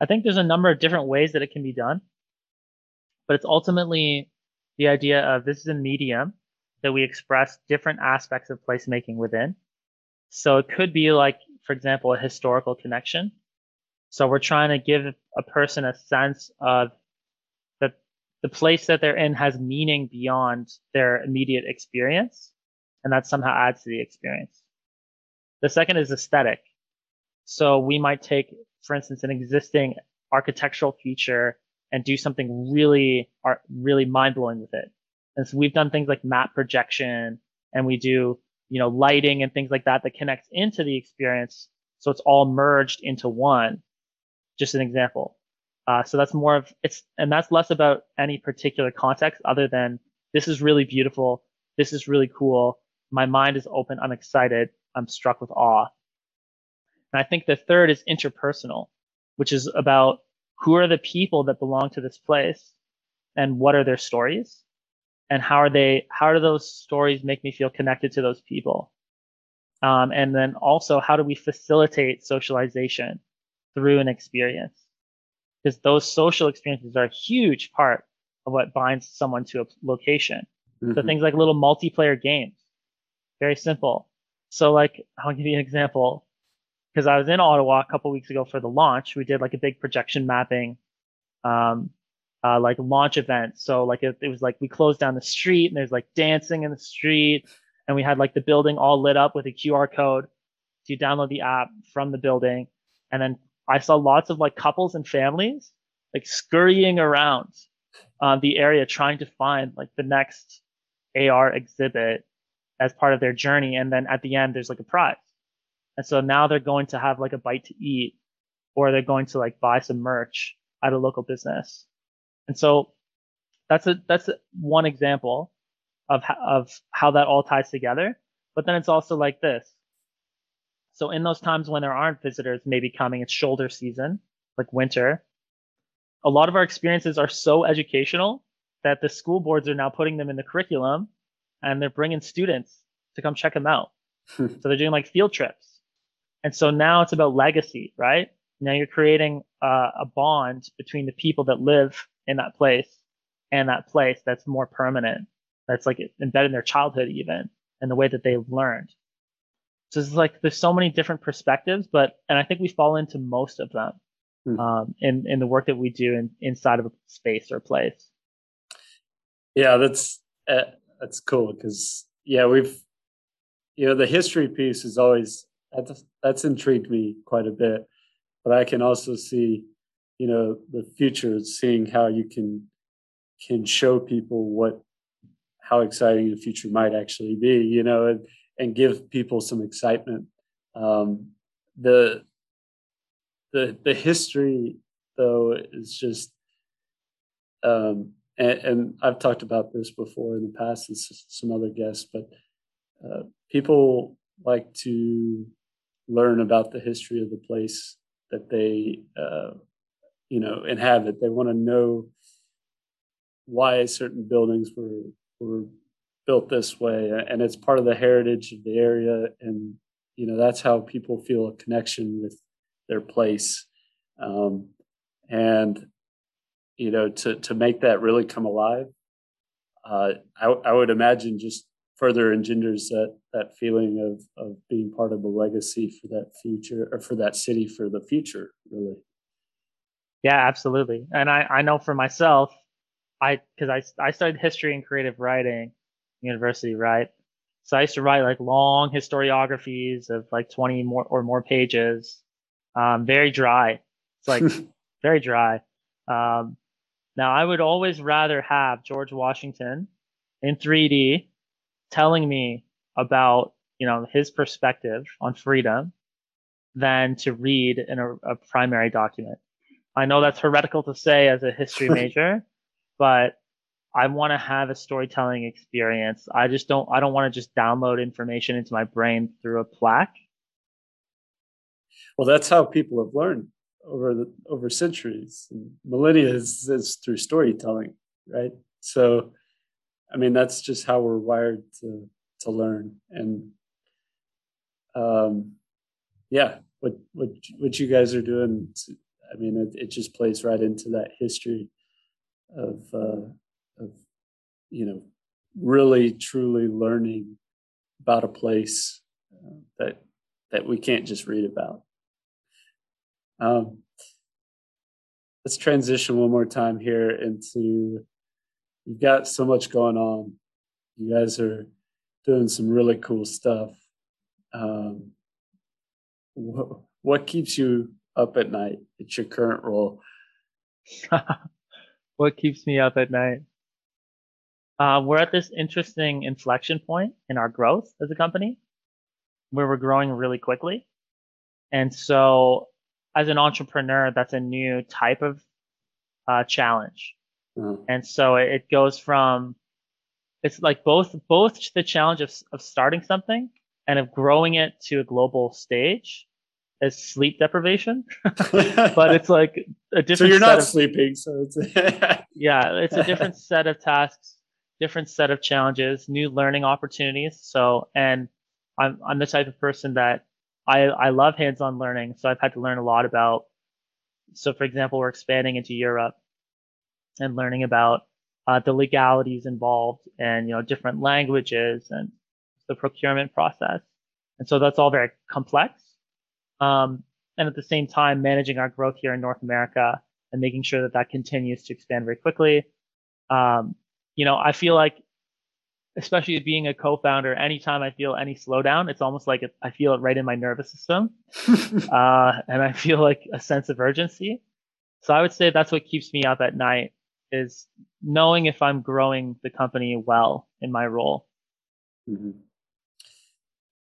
I think there's a number of different ways that it can be done, but it's ultimately the idea of this is a medium that we express different aspects of placemaking within. So it could be like, for example, a historical connection so we're trying to give a person a sense of that the place that they're in has meaning beyond their immediate experience, and that somehow adds to the experience. The second is aesthetic. So we might take, for instance, an existing architectural feature and do something really, really mind blowing with it. And so we've done things like map projection and we do, you know, lighting and things like that that connects into the experience. So it's all merged into one just an example. Uh, so that's more of it's, and that's less about any particular context other than this is really beautiful. This is really cool. My mind is open. I'm excited. I'm struck with awe. And I think the third is interpersonal, which is about who are the people that belong to this place and what are their stories and how are they, how do those stories make me feel connected to those people? Um, and then also, how do we facilitate socialization? through an experience. Because those social experiences are a huge part of what binds someone to a location. Mm-hmm. So things like little multiplayer games, very simple. So like, I'll give you an example. Because I was in Ottawa a couple weeks ago for the launch, we did like a big projection mapping, um, uh, like launch event. So like it, it was like we closed down the street and there's like dancing in the street, and we had like the building all lit up with a QR code. So you download the app from the building, and then I saw lots of like couples and families like scurrying around uh, the area trying to find like the next AR exhibit as part of their journey. And then at the end, there's like a prize. And so now they're going to have like a bite to eat or they're going to like buy some merch at a local business. And so that's a, that's a, one example of, of how that all ties together. But then it's also like this. So in those times when there aren't visitors maybe coming, it's shoulder season, like winter. A lot of our experiences are so educational that the school boards are now putting them in the curriculum and they're bringing students to come check them out. so they're doing like field trips. And so now it's about legacy, right? Now you're creating uh, a bond between the people that live in that place and that place that's more permanent. That's like embedded in their childhood even and the way that they've learned. So it's like there's so many different perspectives, but and I think we fall into most of them hmm. um, in in the work that we do in, inside of a space or place. Yeah, that's uh, that's cool because yeah, we've you know the history piece is always that's that's intrigued me quite a bit, but I can also see you know the future, seeing how you can can show people what how exciting the future might actually be, you know, and and give people some excitement. Um, the the the history though is just um, and, and, I've talked about this before in the past with some other guests, but uh, people like to learn about the history of the place that they uh, you know inhabit. They want to know why certain buildings were were built this way and it's part of the heritage of the area and you know that's how people feel a connection with their place um, and you know to to make that really come alive uh, I, I would imagine just further engenders that that feeling of of being part of a legacy for that future or for that city for the future really yeah absolutely and i i know for myself i because i i studied history and creative writing university, right? So I used to write like long historiographies of like 20 more or more pages. Um, very dry. It's like very dry. Um, now I would always rather have George Washington in 3D telling me about, you know, his perspective on freedom than to read in a, a primary document. I know that's heretical to say as a history major, but I want to have a storytelling experience. I just don't, I don't want to just download information into my brain through a plaque. Well, that's how people have learned over the, over centuries, millennia is, is through storytelling, right? So, I mean, that's just how we're wired to to learn. And um, yeah, what what what you guys are doing, I mean, it, it just plays right into that history of uh, of you know really truly learning about a place uh, that that we can't just read about. Um, let's transition one more time here into you've got so much going on. You guys are doing some really cool stuff. Um, what, what keeps you up at night? It's your current role. what keeps me up at night? Uh, we're at this interesting inflection point in our growth as a company where we're growing really quickly. And so as an entrepreneur, that's a new type of uh, challenge. Mm. And so it goes from, it's like both, both the challenge of, of starting something and of growing it to a global stage is sleep deprivation, but it's like a different. So you're not of, sleeping. So it's yeah, it's a different set of tasks different set of challenges, new learning opportunities. So, and I'm, I'm the type of person that I, I love hands-on learning. So I've had to learn a lot about, so for example, we're expanding into Europe and learning about uh, the legalities involved and, you know, different languages and the procurement process. And so that's all very complex. Um, and at the same time, managing our growth here in North America and making sure that that continues to expand very quickly. Um, you know, I feel like, especially being a co-founder, anytime I feel any slowdown, it's almost like I feel it right in my nervous system, uh, and I feel like a sense of urgency. So I would say that's what keeps me up at night is knowing if I'm growing the company well in my role. Mm-hmm.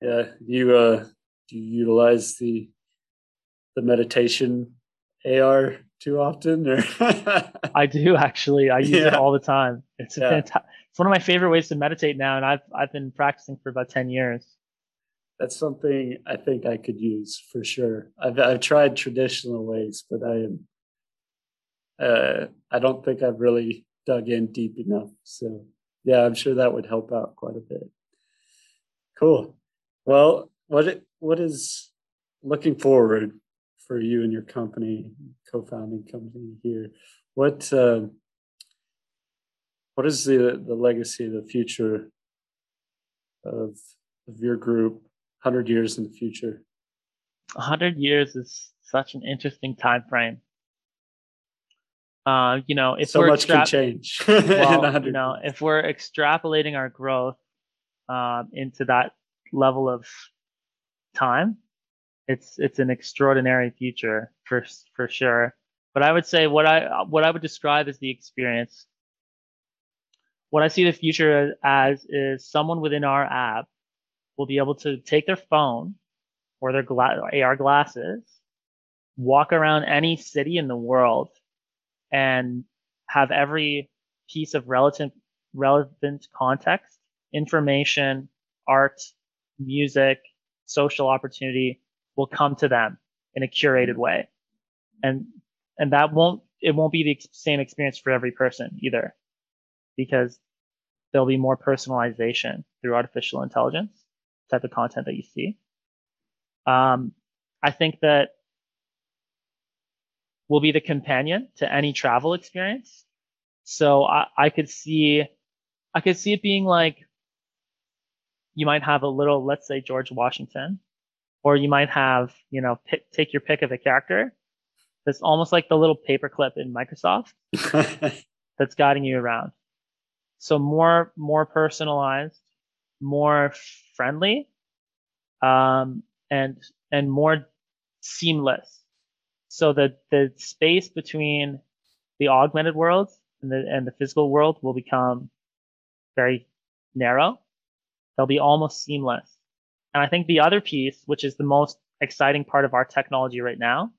Yeah, you uh, do you utilize the the meditation AR too often or I do actually. I use yeah. it all the time. It's yeah. It's one of my favorite ways to meditate now and I've I've been practicing for about 10 years. That's something I think I could use for sure. I've I've tried traditional ways, but I am uh, I don't think I've really dug in deep enough. So yeah, I'm sure that would help out quite a bit. Cool. Well, what it, what is looking forward for you and your company, co-founding company here? What uh, what is the the legacy, the future of of your group, hundred years in the future? hundred years is such an interesting time frame. Uh, you know, if so much extra- can change. well, you know, if we're extrapolating our growth um, into that level of time, it's it's an extraordinary future for for sure. But I would say what I what I would describe as the experience. What I see the future as is someone within our app will be able to take their phone or their gla- AR glasses, walk around any city in the world, and have every piece of relevant relevant context, information, art, music, social opportunity will come to them in a curated way. And, and that won't, it won't be the same experience for every person either because there'll be more personalization through artificial intelligence type of content that you see. Um, I think that will be the companion to any travel experience. So I, I could see, I could see it being like, you might have a little, let's say George Washington, or you might have, you know, pick, take your pick of a character that's almost like the little paperclip in Microsoft that's guiding you around. So more, more personalized, more friendly, um, and, and more seamless. So the, the space between the augmented world and the, and the physical world will become very narrow. They'll be almost seamless. And I think the other piece, which is the most exciting part of our technology right now,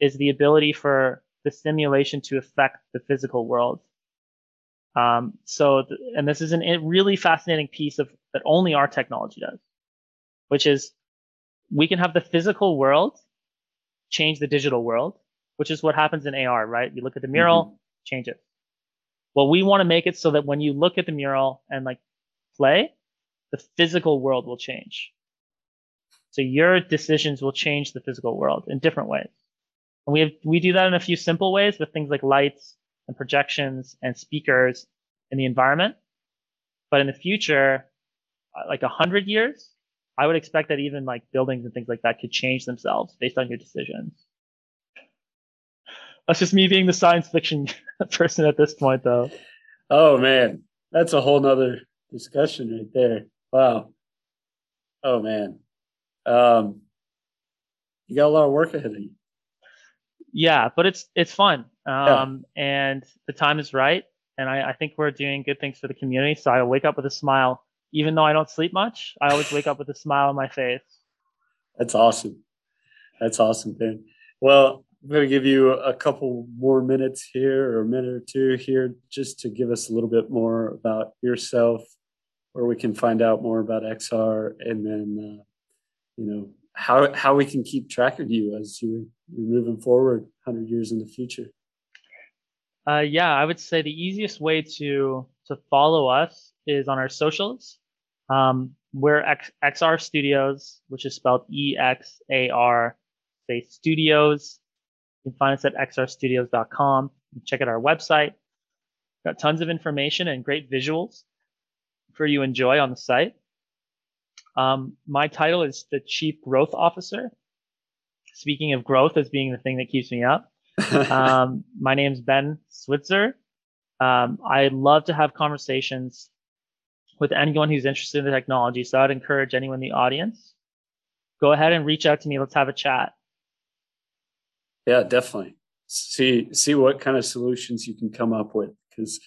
is the ability for the simulation to affect the physical world. Um, so, th- and this is a really fascinating piece of that only our technology does, which is we can have the physical world change the digital world, which is what happens in AR, right? You look at the mural, mm-hmm. change it. Well, we want to make it so that when you look at the mural and like play, the physical world will change. So your decisions will change the physical world in different ways. And we have, we do that in a few simple ways with things like lights and projections and speakers in the environment. But in the future, uh, like a hundred years, I would expect that even like buildings and things like that could change themselves based on your decisions. That's just me being the science fiction person at this point, though. Oh man, that's a whole nother discussion right there. Wow. Oh man. Um, you got a lot of work ahead of you. Yeah, but it's it's fun. Um, yeah. and the time is right. And I, I think we're doing good things for the community. So I wake up with a smile. Even though I don't sleep much, I always wake up with a smile on my face. That's awesome. That's awesome, Ben. Well, I'm going to give you a couple more minutes here or a minute or two here just to give us a little bit more about yourself where we can find out more about EXAR and then, uh, you know, how, how we can keep track of you as you're, you're moving forward 100 years in the future. Uh, yeah, I would say the easiest way to, to follow us is on our socials. Um, we're X, EXAR Studios, which is spelled E X A R, say studios. You can find us at exarstudios.com. Check out our website. Got tons of information and great visuals for you enjoy on the site. Um, my title is the Chief Growth Officer. Speaking of growth as being the thing that keeps me up, um, my name's Ben Switzer. Um, I love to have conversations with anyone who's interested in the technology. So I'd encourage anyone in the audience, go ahead and reach out to me. Let's have a chat. Yeah, definitely. See see what kind of solutions you can come up with because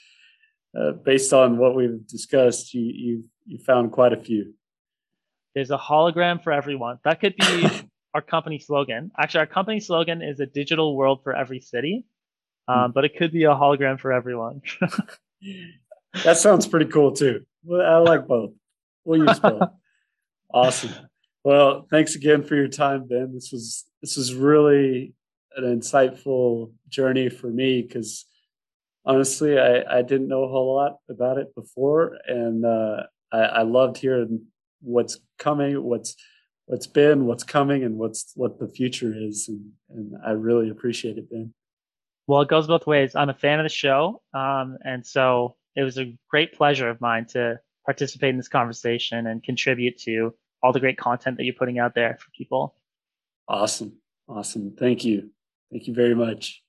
uh, based on what we've discussed, you you you found quite a few. There's a hologram for everyone. That could be our company slogan. Actually, our company slogan is a digital world for every city, um, but it could be a hologram for everyone. that sounds pretty cool too. I like both. We'll use both. awesome. Well, thanks again for your time, Ben. This was this was really an insightful journey for me because honestly, I, I didn't know a whole lot about it before, and uh, I, I loved hearing what's coming, what's what's been, what's coming, and what's what the future is, and, and I really appreciate it, Ben. Well, it goes both ways. I'm a fan of the show, um, and so it was a great pleasure of mine to participate in this conversation and contribute to all the great content that you're putting out there for people. Awesome, awesome. Thank you, thank you very much.